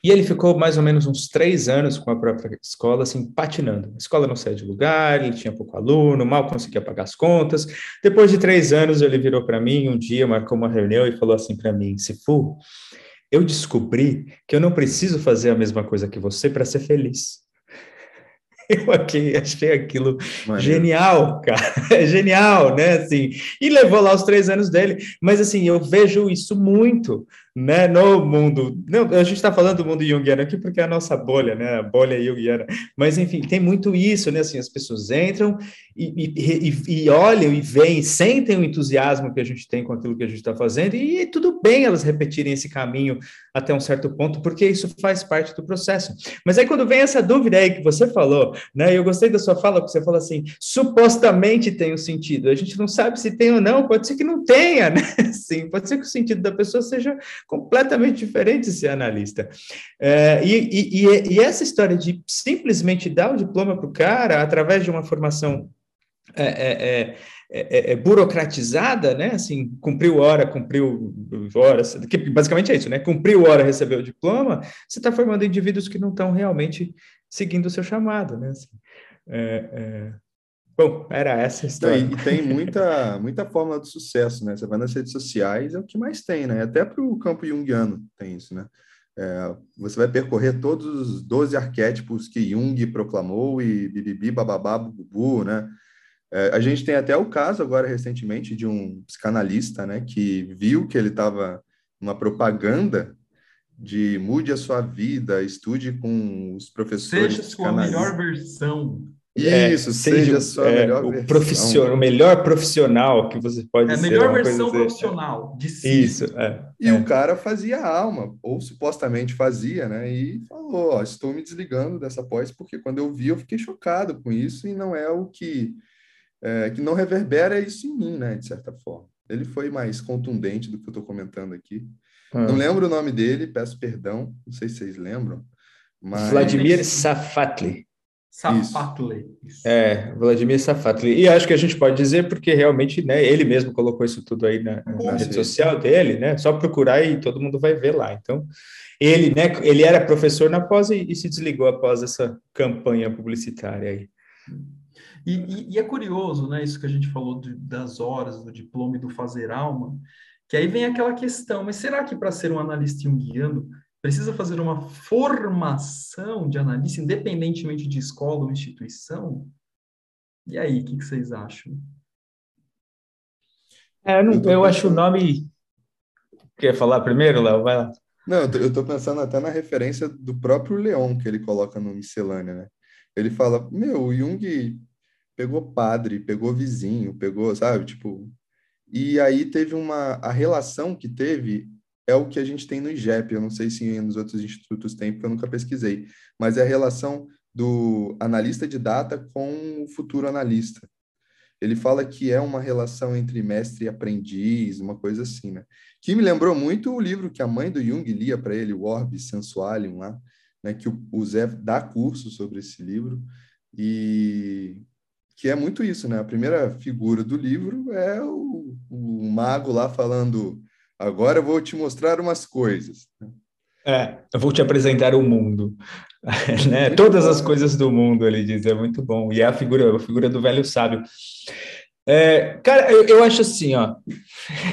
e ele ficou mais ou menos uns três anos com a própria escola, assim, patinando. A escola não saía de lugar, ele tinha pouco aluno, mal conseguia pagar as contas. Depois de três anos, ele virou para mim um dia, marcou uma reunião e falou assim para mim: Sifu, eu descobri que eu não preciso fazer a mesma coisa que você para ser feliz. Eu aqui achei aquilo genial, cara. É genial, né? Assim, e levou lá os três anos dele. Mas assim, eu vejo isso muito, né? No mundo. Não, a gente está falando do mundo junguiano aqui porque é a nossa bolha, né? A bolha junguiana. Mas enfim, tem muito isso, né? Assim, as pessoas entram e, e, e, olham e veem, sentem o entusiasmo que a gente tem com aquilo que a gente está fazendo, e tudo bem elas repetirem esse caminho até um certo ponto, porque isso faz parte do processo. Mas aí quando vem essa dúvida aí que você falou, né? Eu gostei da sua fala, que você falou assim, supostamente tem um sentido. A gente não sabe se tem ou não, pode ser que não tenha, né? Sim, pode ser que o sentido da pessoa seja completamente diferente se é analista. É, e, e, e essa história de simplesmente dar o diploma para o cara através de uma formação é, é, é, é, burocratizada, né? Assim, cumpriu hora, cumpriu horas, que basicamente é isso, né? Cumpriu hora, recebeu o diploma, você está formando indivíduos que não estão realmente seguindo o seu chamado, né? Assim, bom, era essa a história. E, e tem muita, muita fórmula de sucesso, né? Você vai nas redes sociais, é o que mais tem, né? Até para o campo junguiano tem isso, né? É, você vai percorrer todos os 12 arquétipos que Jung proclamou e bibibi, bababá, bubu, né? É, a gente tem até o caso agora recentemente de um psicanalista, né, que viu que ele estava numa propaganda de mude a sua vida, estude com os professores. Seja sua melhor versão. Isso, é, seja, seja a sua é, melhor o versão. Profissional, o melhor profissional que você pode é, ser. A melhor versão profissional de si. Isso, é. E o cara fazia alma, ou supostamente fazia, né? E falou, ó, estou me desligando dessa pós, porque quando eu vi eu fiquei chocado com isso e não é o que é, que não reverbera isso em mim, né, de certa forma. Ele foi mais contundente do que eu estou comentando aqui. Ah. Não lembro o nome dele, peço perdão, não sei se vocês lembram. Mas... Vladimir Safatli. Safatli. É, Vladimir Safatli. E acho que a gente pode dizer porque realmente, né, ele mesmo colocou isso tudo aí na, na rede social dele, né? Só procurar e todo mundo vai ver lá. Então, ele, né, ele era professor na pós e, e se desligou após essa campanha publicitária aí. E, e, e, é curioso, né, isso que a gente falou de, das horas, do diploma e do fazer alma, que aí vem aquela questão, mas será que para ser um analista junguiano precisa fazer uma formação de analista, independentemente de escola ou instituição? E aí, o que, que vocês acham? É, eu, não, eu, eu acho o nome... Quer falar primeiro, Léo? Vai lá. Não, eu estou pensando até na referência do próprio Leon que ele coloca no Miscelânea, né? Ele fala, meu, o Jung pegou padre, pegou vizinho, pegou, sabe, tipo. E aí teve uma a relação que teve é o que a gente tem no IGEP, eu não sei se nos outros institutos tem, porque eu nunca pesquisei, mas é a relação do analista de data com o futuro analista. Ele fala que é uma relação entre mestre e aprendiz, uma coisa assim, né? Que me lembrou muito o livro que a mãe do Jung lia para ele, o Orbis Sensualium, lá, né? Que o, Zé dá curso sobre esse livro e que é muito isso, né? A primeira figura do livro é o, o mago lá falando: agora eu vou te mostrar umas coisas. É, eu vou te apresentar o mundo, né? Todas as coisas do mundo, ele diz, é muito bom. E é a figura, a figura do velho sábio. É, cara, eu, eu, acho assim, ó.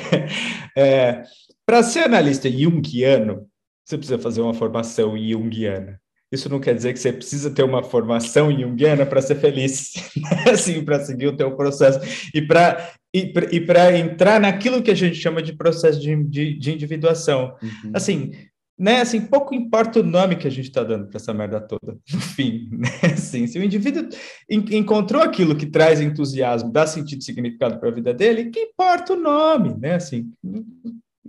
é, Para ser analista junguiano, você precisa fazer uma formação junguiana. Isso não quer dizer que você precisa ter uma formação junguiana para ser feliz, né? assim, para seguir o teu processo e para e para entrar naquilo que a gente chama de processo de, de, de individuação. Uhum. Assim, né? Assim, pouco importa o nome que a gente está dando para essa merda toda, no fim, né? Assim, se o indivíduo encontrou aquilo que traz entusiasmo, dá sentido e significado para a vida dele, que importa o nome, né? Assim,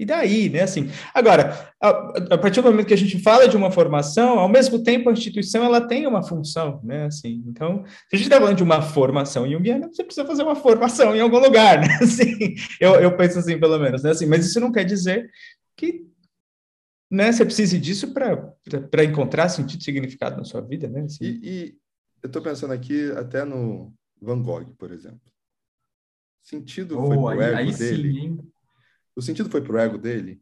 e daí, né? Assim, agora, a, a, partir do momento que a gente fala de uma formação, ao mesmo tempo a instituição ela tem uma função, né? Assim, então, se a gente está falando de uma formação junguiana, você precisa fazer uma formação em algum lugar, né? Assim, eu, eu penso assim, pelo menos, né? Assim, mas isso não quer dizer que né, você precise disso para encontrar sentido e significado na sua vida, né? Assim. E, e eu estou pensando aqui até no Van Gogh, por exemplo. Sentido oh, foi o ego aí dele. Sim, o sentido foi pro ego dele?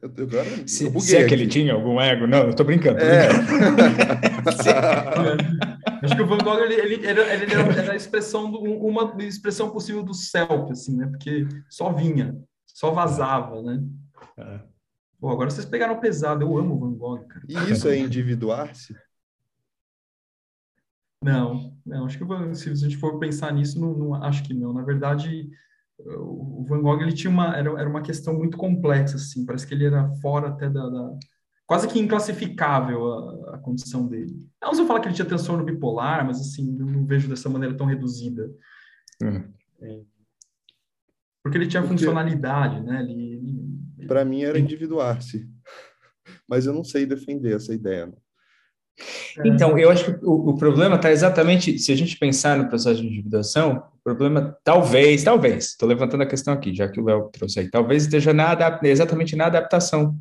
Eu, eu, agora, se, eu se é que ele tinha algum ego, não, eu tô brincando. Tô é. Acho que o Van Gogh ele, ele, era, ele era, a expressão do, uma expressão possível do self, assim, né? Porque só vinha, só vazava, né? É. Pô, agora vocês pegaram pesado, eu amo Van Gogh, cara. E isso é individuar-se? Não, não, acho que se a gente for pensar nisso, não, não acho que não. Na verdade, o Van Gogh ele tinha uma era, era uma questão muito complexa assim. Parece que ele era fora até da, da quase que inclassificável a, a, condição dele. Não se falar que ele tinha transtorno bipolar mas assim não, não vejo dessa maneira tão reduzida. Hum. é, porque ele tinha porque, funcionalidade né? Ele, ele para mim era individuar-se. Mas eu não sei defender essa ideia né? É. Então, eu acho que o, o problema está exatamente, se a gente pensar no processo de individuação, o problema, talvez, talvez, estou levantando a questão aqui, já que o Léo trouxe aí, talvez esteja na, exatamente na adaptação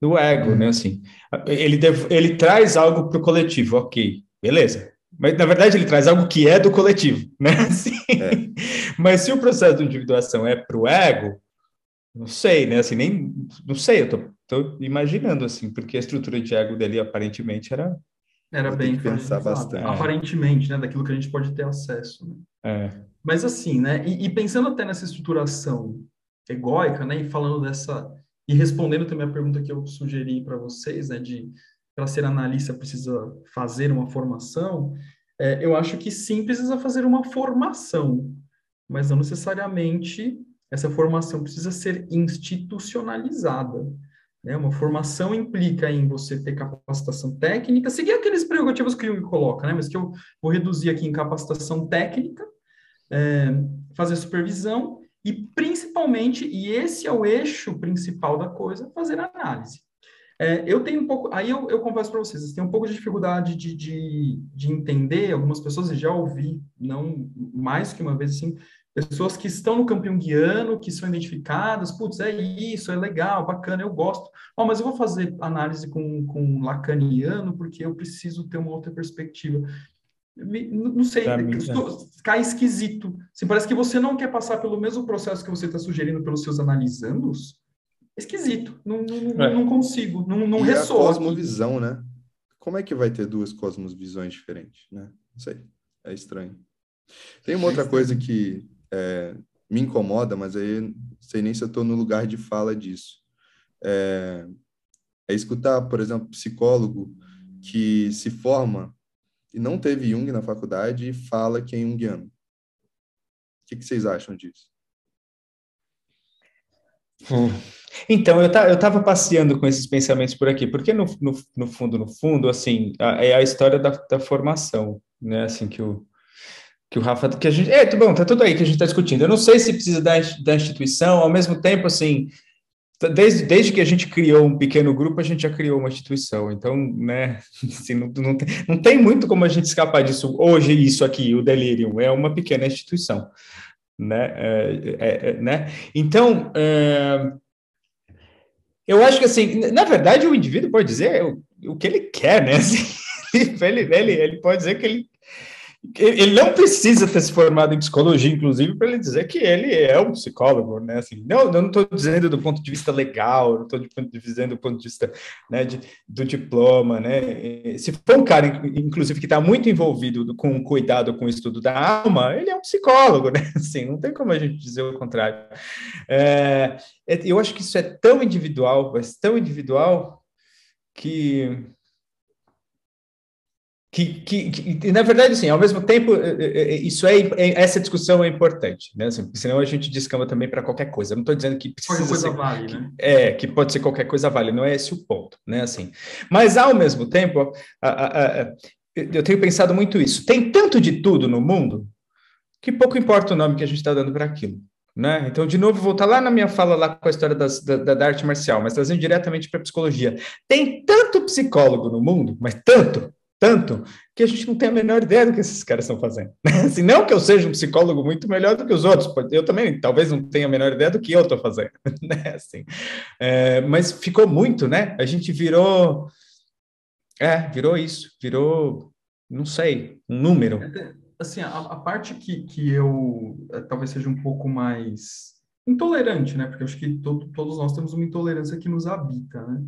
do ego, né, assim, ele, deve, ele traz algo para o coletivo, ok, beleza, mas na verdade ele traz algo que é do coletivo, né, assim, é. mas se o processo de individuação é para o ego, não sei, né, assim, nem, não sei, eu tô, tô imaginando, assim, porque a estrutura de ego dele aparentemente era era bem pensar bastante. Aparentemente, né? Daquilo que a gente pode ter acesso. Né? É. Mas assim, né? E, e, pensando até nessa estruturação egóica, né? E falando dessa e respondendo também a pergunta que eu sugeri para vocês, né? De para ser analista precisa fazer uma formação. É, eu acho que sim precisa fazer uma formação, mas não necessariamente essa formação precisa ser institucionalizada. Né? Uma formação implica em você ter capacitação técnica, seguir aqueles prerrogativos que o Jung coloca, né? mas que eu vou reduzir aqui em capacitação técnica, é, fazer supervisão e, principalmente, e esse é o eixo principal da coisa, fazer análise. É, eu tenho um pouco, aí eu, eu confesso para vocês, tenho um pouco de dificuldade de, de, de entender, algumas pessoas já ouvi, não mais que uma vez assim, pessoas que estão no campo junguiano, que são identificadas, putz, é isso, é legal, bacana, eu gosto. Oh, mas eu vou fazer análise com, com lacaniano porque eu preciso ter uma outra perspectiva. Não sei, mim, é. cai esquisito. Se parece que você não quer passar pelo mesmo processo que você está sugerindo pelos seus analisandos, é esquisito. Não, não, é. não consigo, não, não e ressoa. a cosmovisão, né? Como é que vai ter duas cosmovisões diferentes, né? Não sei, é estranho. Tem uma outra coisa que é, me incomoda, mas aí não sei nem se eu estou no lugar de fala disso. É, é escutar, por exemplo, psicólogo que se forma e não teve Jung na faculdade e fala que é junguiano. O que, que vocês acham disso? Hum. Então, eu estava passeando com esses pensamentos por aqui, porque no, no, no fundo, no fundo, assim, a, é a história da, da formação, né, assim, que o, que o Rafa, que a gente, é, bom, tá tudo aí que a gente está discutindo. Eu não sei se precisa da, da instituição, ao mesmo tempo, assim, desde, desde que a gente criou um pequeno grupo, a gente já criou uma instituição. Então, né, assim, não, não, tem, não tem muito como a gente escapar disso. Hoje, isso aqui, o Delirium, é uma pequena instituição, né, é, é, é né? Então, é, eu acho que, assim, na verdade, o indivíduo pode dizer o, o que ele quer, né, assim, ele, ele, ele pode dizer que ele ele não precisa ter se formado em psicologia, inclusive, para ele dizer que ele é um psicólogo, né? Assim, não, eu não estou dizendo do ponto de vista legal, não estou dizendo do ponto de vista né, de, do diploma, né? Se for um cara, inclusive, que está muito envolvido com cuidado com o estudo da alma, ele é um psicólogo, né? Assim, não tem como a gente dizer o contrário. É, é eu acho que isso é tão individual, mas tão individual que que, que, que, na verdade, assim, ao mesmo tempo, é, é, é, isso é, essa discussão é importante, né? Assim, senão a gente descama também para qualquer coisa. Eu não estou dizendo que precisa qualquer coisa ser, vale, que, né? É, que pode ser qualquer coisa vale, não é esse o ponto, né? Assim, mas ao mesmo tempo, a, a, a, eu tenho pensado muito isso. Tem tanto de tudo no mundo que pouco importa o nome que a gente está dando para aquilo. Né? Então, de novo, voltar lá na minha fala lá com a história das, da, da, arte marcial, mas trazendo diretamente para a psicologia. Tem tanto psicólogo no mundo, mas tanto, tanto que a gente não tem a menor ideia do que esses caras estão fazendo. assim, não que eu seja um psicólogo muito melhor do que os outros, eu também talvez não tenha a menor ideia do que eu estou fazendo, né? Assim, é, mas ficou muito, né? A gente virou, é, virou isso, virou, não sei, um número. É, assim, a, a parte que, que eu é, talvez seja um pouco mais intolerante, né? Porque eu acho que todo, todos nós temos uma intolerância que nos habita, né?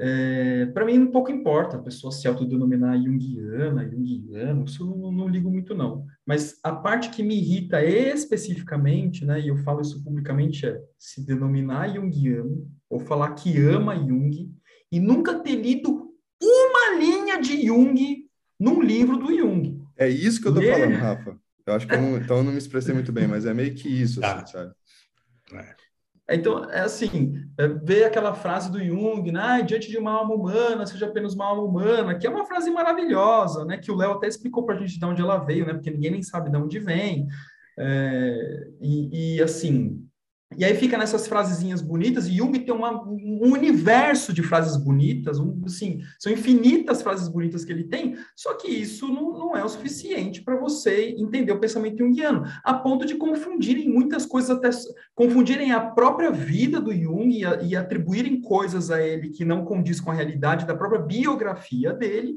É, para mim, um pouco importa a pessoa se autodenominar junguiana, junguiano, isso eu não, não, ligo muito, não. Mas a parte que me irrita especificamente, né, e eu falo isso publicamente, é se denominar junguiano, ou falar que ama Jung, e nunca ter lido uma linha de Jung num livro do Jung. É isso que eu tô e... falando, Rafa. Eu acho que eu não, então eu não me expressei muito bem, mas é meio que isso, tá. assim, sabe? É. Então, é assim, é ver aquela frase do Jung? Ah, diante de uma alma humana, seja apenas uma alma humana, que é uma frase maravilhosa, né? Que o Léo até explicou para a gente de onde ela veio, né? Porque ninguém nem sabe de onde vem. É, e, e, assim, e aí fica nessas frasezinhas bonitas, e Jung tem uma, um universo de frases bonitas, um, assim, são infinitas frases bonitas que ele tem, só que isso não, não é o suficiente para você entender o pensamento junguiano, a ponto de confundirem muitas coisas, até confundirem a própria vida do Jung e, a, e atribuírem coisas a ele que não condiz com a realidade da própria biografia dele,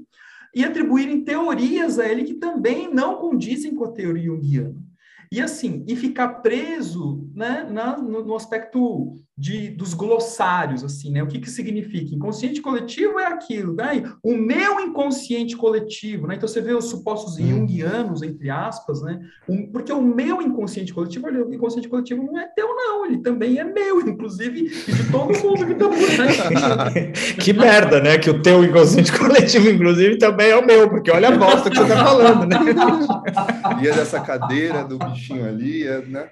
e atribuírem teorias a ele que também não condizem com a teoria junguiana. E assim, e ficar preso né, na, no, no, aspecto de, dos glossários, assim, né? O que que significa? Inconsciente coletivo é aquilo, né? O meu inconsciente coletivo, né? Então você vê os supostos hum. junguianos, entre aspas, né? Um, porque o meu inconsciente coletivo, olha, o inconsciente coletivo não é teu, não, ele também é meu, inclusive, e de todo mundo que tá por aí. que merda, né? Que o teu inconsciente coletivo, inclusive, também é o meu, porque olha a bosta que você tá falando, né? E é dessa cadeira do bichinho ali, é, né?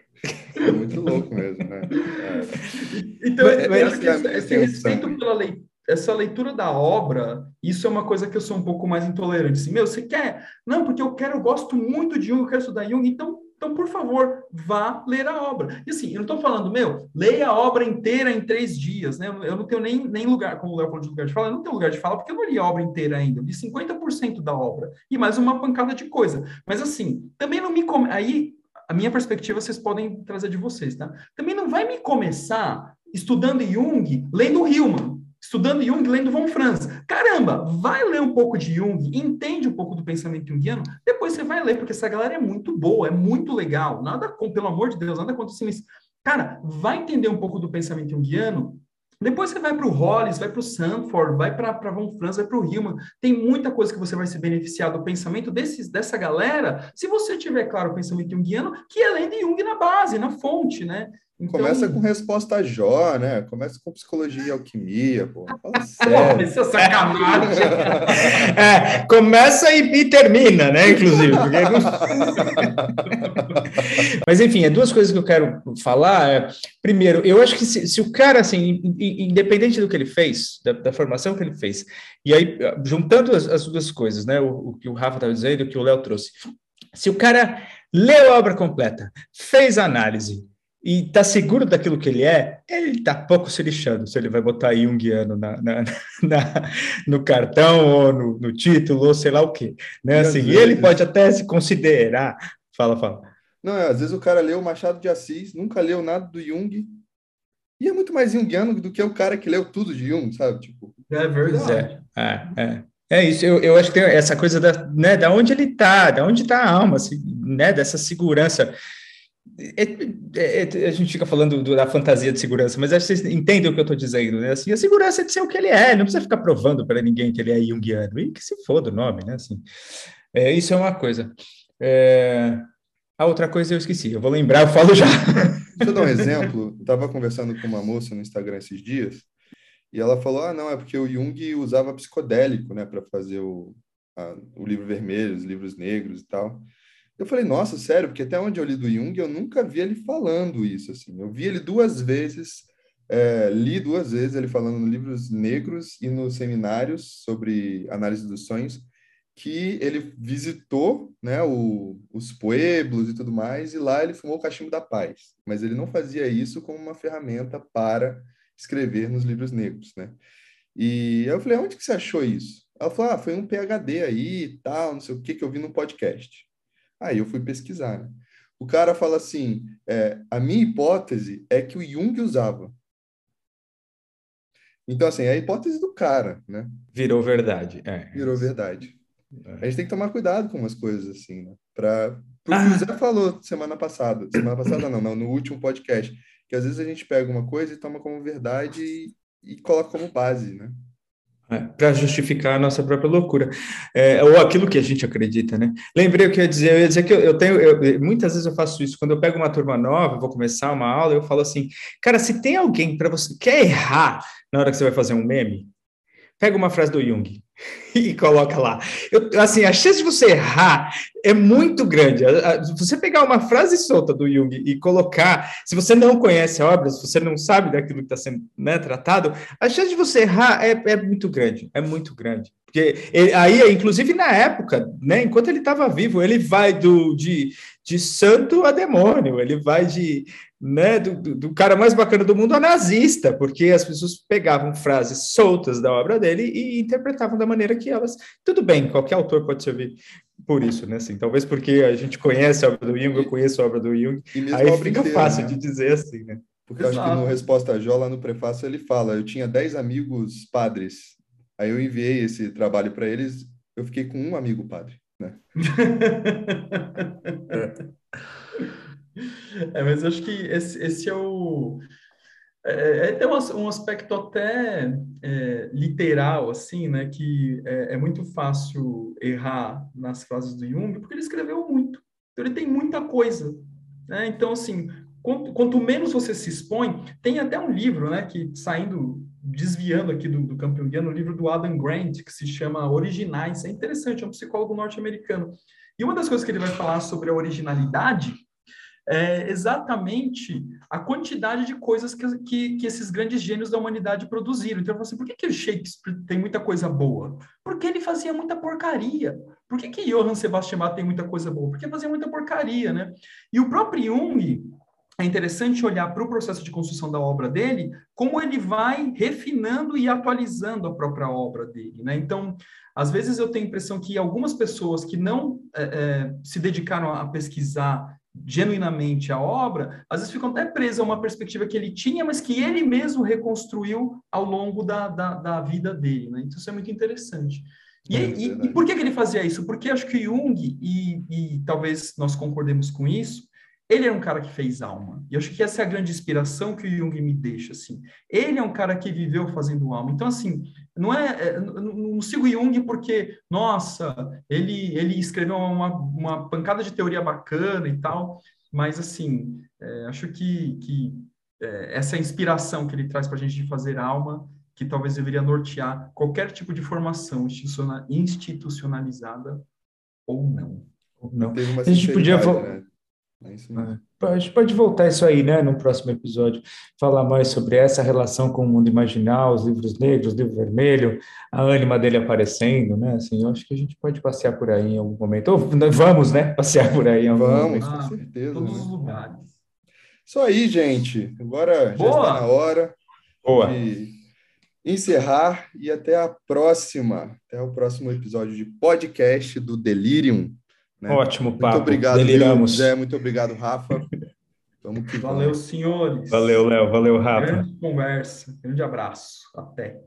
É muito louco mesmo, né? É. Então, mas, eu acho que esse, esse respeito pela leitura, essa leitura da obra, isso é uma coisa que eu sou um pouco mais intolerante. Assim, meu, você quer? Não, porque eu quero, eu gosto muito de Jung, eu quero estudar Jung, então, então, por favor, vá ler a obra. E assim, eu não estou falando, meu, leia a obra inteira em três dias, né? Eu não tenho nem, nem lugar, como o Léo falou de lugar de fala, eu não tenho lugar de fala, porque eu não li a obra inteira ainda, eu li 50% da obra, e mais uma pancada de coisa. Mas assim, também não me... Come... Aí, a minha perspectiva vocês podem trazer de vocês, tá? Também não vai me começar estudando Jung, lendo Hillman, estudando Jung, lendo von Franz. Caramba, vai ler um pouco de Jung, entende um pouco do pensamento junguiano, depois você vai ler, porque essa galera é muito boa, é muito legal, nada com, pelo amor de Deus, nada contra isso, cara, vai entender um pouco do pensamento junguiano, depois você vai para o Hollis, vai para o Sanford, vai para Von Franz, vai para o Hillman. Tem muita coisa que você vai se beneficiar do pensamento desses, dessa galera, se você tiver claro o pensamento junguiano, que é além de Jung na base, na fonte, né? Então... Começa com resposta Jó, né? Começa com psicologia e alquimia, pô. Fala sério. Isso é sacanagem. é, começa e, e, termina, né? Inclusive. Mas, enfim, é duas coisas que eu quero falar. É, primeiro, eu acho que se, se, o cara, assim, independente do que ele fez, da, da, formação que ele fez, e aí, juntando as, as duas coisas, né? O, o que o Rafa estava dizendo e o que o Léo trouxe. Se o cara leu a obra completa, fez análise, e está seguro daquilo que ele é, ele está pouco se lixando se ele vai botar Jungiano na, na, na, no cartão ou no, no, título ou sei lá o quê. Né? Assim, vezes... ele pode até se considerar. Fala, fala. Não, é, às vezes o cara leu Machado de Assis, nunca leu nada do Jung, e é muito mais junguiano do que o cara que leu tudo de Jung, sabe? Tipo, é verdade. É, é, é. É isso, eu, eu acho que tem essa coisa da, né, da onde ele está, da onde está a alma, assim, né, dessa segurança. É, é, é, a gente fica falando do, da fantasia de segurança, mas acho que vocês entendem o que eu estou dizendo, né? Assim, a segurança é de ser o que ele é, não precisa ficar provando para ninguém que ele é junguiano, e que se foda o nome, né? Assim, é, isso é uma coisa. É, a outra coisa eu esqueci, eu vou lembrar, eu falo já. Deixa eu dar um exemplo. Eu estava conversando com uma moça no Instagram esses dias, e ela falou: ah, não, é porque o Jung usava psicodélico, né, para fazer o, a, o livro vermelho, os livros negros e tal. Eu falei, nossa, sério, porque até onde eu li do Jung, eu nunca vi ele falando isso, assim. Eu vi ele duas vezes, é, li duas vezes ele falando nos livros negros e nos seminários sobre análise dos sonhos, que ele visitou, né, o, os pueblos e tudo mais, e lá ele fumou o cachimbo da paz. Mas ele não fazia isso como uma ferramenta para escrever nos livros negros, né? E eu falei, onde que você achou isso? Ela falou, ah, foi um PhD aí e tal, não sei o que, que eu vi no podcast. Aí eu fui pesquisar. Né? O cara fala assim: é, a minha hipótese é que o Jung usava. Então, assim, é a hipótese do cara, né? Virou verdade. É. Virou verdade. É. A gente tem que tomar cuidado com umas coisas assim, né? Para o ah. que o Zé falou semana passada, semana passada não, não, no último podcast, que às vezes a gente pega uma coisa e toma como verdade e, e coloca como base, né? É, para justificar a nossa própria loucura, é, ou aquilo que a gente acredita, né? Lembrei o que eu ia dizer, eu ia dizer que eu, eu tenho, eu, muitas vezes eu faço isso, quando eu pego uma turma nova, vou começar uma aula, eu falo assim, cara, se tem alguém para você, quer errar na hora que você vai fazer um meme, pega uma frase do Jung e coloca lá. Eu, assim, a chance de você errar é muito grande. Você pegar uma frase solta do Jung e colocar, se você não conhece a obra, se você não sabe daquilo que está sendo né, tratado, a chance de você errar é, é muito grande, é muito grande. Porque ele, aí, inclusive na época, né, enquanto ele estava vivo, ele vai do, de, de santo a demônio, ele vai de, né, do, do, cara mais bacana do mundo a nazista, porque as pessoas pegavam frases soltas da obra dele e interpretavam da maneira que elas. Tudo bem, qualquer autor pode servir por isso, né? Assim, talvez porque a gente conhece a obra do Jung, eu conheço a obra do Jung, aí fica inteira, fácil né? de dizer assim, né? Porque eu acho que no Resposta a Jó, lá no prefácio, ele fala: eu tinha dez amigos padres, aí eu enviei esse trabalho para eles, eu fiquei com um amigo padre, né? É, mas acho que esse, esse é o. É, é, é um aspecto até é, literal, assim, né? Que é, é, muito fácil errar nas frases do Jung, porque ele escreveu muito. Então, ele tem muita coisa. Né? Então, assim, quanto, quanto, menos você se expõe, tem até um livro, né? Que saindo, desviando aqui do, do campo junguiano, o livro do Adam Grant, que se chama Originais. É interessante, é um psicólogo norte-americano. E uma das coisas que ele vai falar sobre a originalidade é exatamente a quantidade de coisas que, que, que, esses grandes gênios da humanidade produziram. Então, eu falo assim, por que, que o Shakespeare tem muita coisa boa? Porque ele fazia muita porcaria. Por que, que Johann Sebastian Bach tem muita coisa boa? Porque fazia muita porcaria, né? E o próprio Jung, é interessante olhar para o processo de construção da obra dele, como ele vai refinando e atualizando a própria obra dele, né? Então, às vezes eu tenho a impressão que algumas pessoas que não é, é, se dedicaram a pesquisar genuinamente a obra, às vezes ficam até presas a uma perspectiva que ele tinha, mas que ele mesmo reconstruiu ao longo da, da, da vida dele. Né? Então, isso é muito interessante. E, é, e, e, por que, que ele fazia isso? Porque acho que Jung, e, e talvez nós concordemos com isso, ele é um cara que fez alma. E eu acho que essa é a grande inspiração que o Jung me deixa, assim. Ele é um cara que viveu fazendo alma. Então, assim, não é, é não sigo Jung porque, nossa, ele ele escreveu uma, uma pancada de teoria bacana e tal, mas, assim, é, acho que, que é, essa inspiração que ele traz para a gente de fazer alma, que talvez deveria nortear qualquer tipo de formação institucionalizada ou não. Ou não. A gente podia... Né? É isso mesmo. É. A gente pode voltar isso aí, né, no próximo episódio, falar mais sobre essa relação com o mundo imaginal, os livros negros, o livro vermelho, a ânima dele aparecendo, né, assim, eu acho que a gente pode passear por aí em algum momento, ou vamos, né, passear por aí em algum vamos, momento. Vamos, com certeza. Todos né? os lugares. Isso aí, gente, agora Boa. já está na hora Boa. de encerrar e até a próxima, até o próximo episódio de podcast do Delirium. Né? Ótimo papo. Muito obrigado, Deliramos. Zé. Muito obrigado, Rafa. Vamos que Valeu, senhores. Valeu, Léo. Valeu, Rafa. Grande conversa. Grande abraço. Até.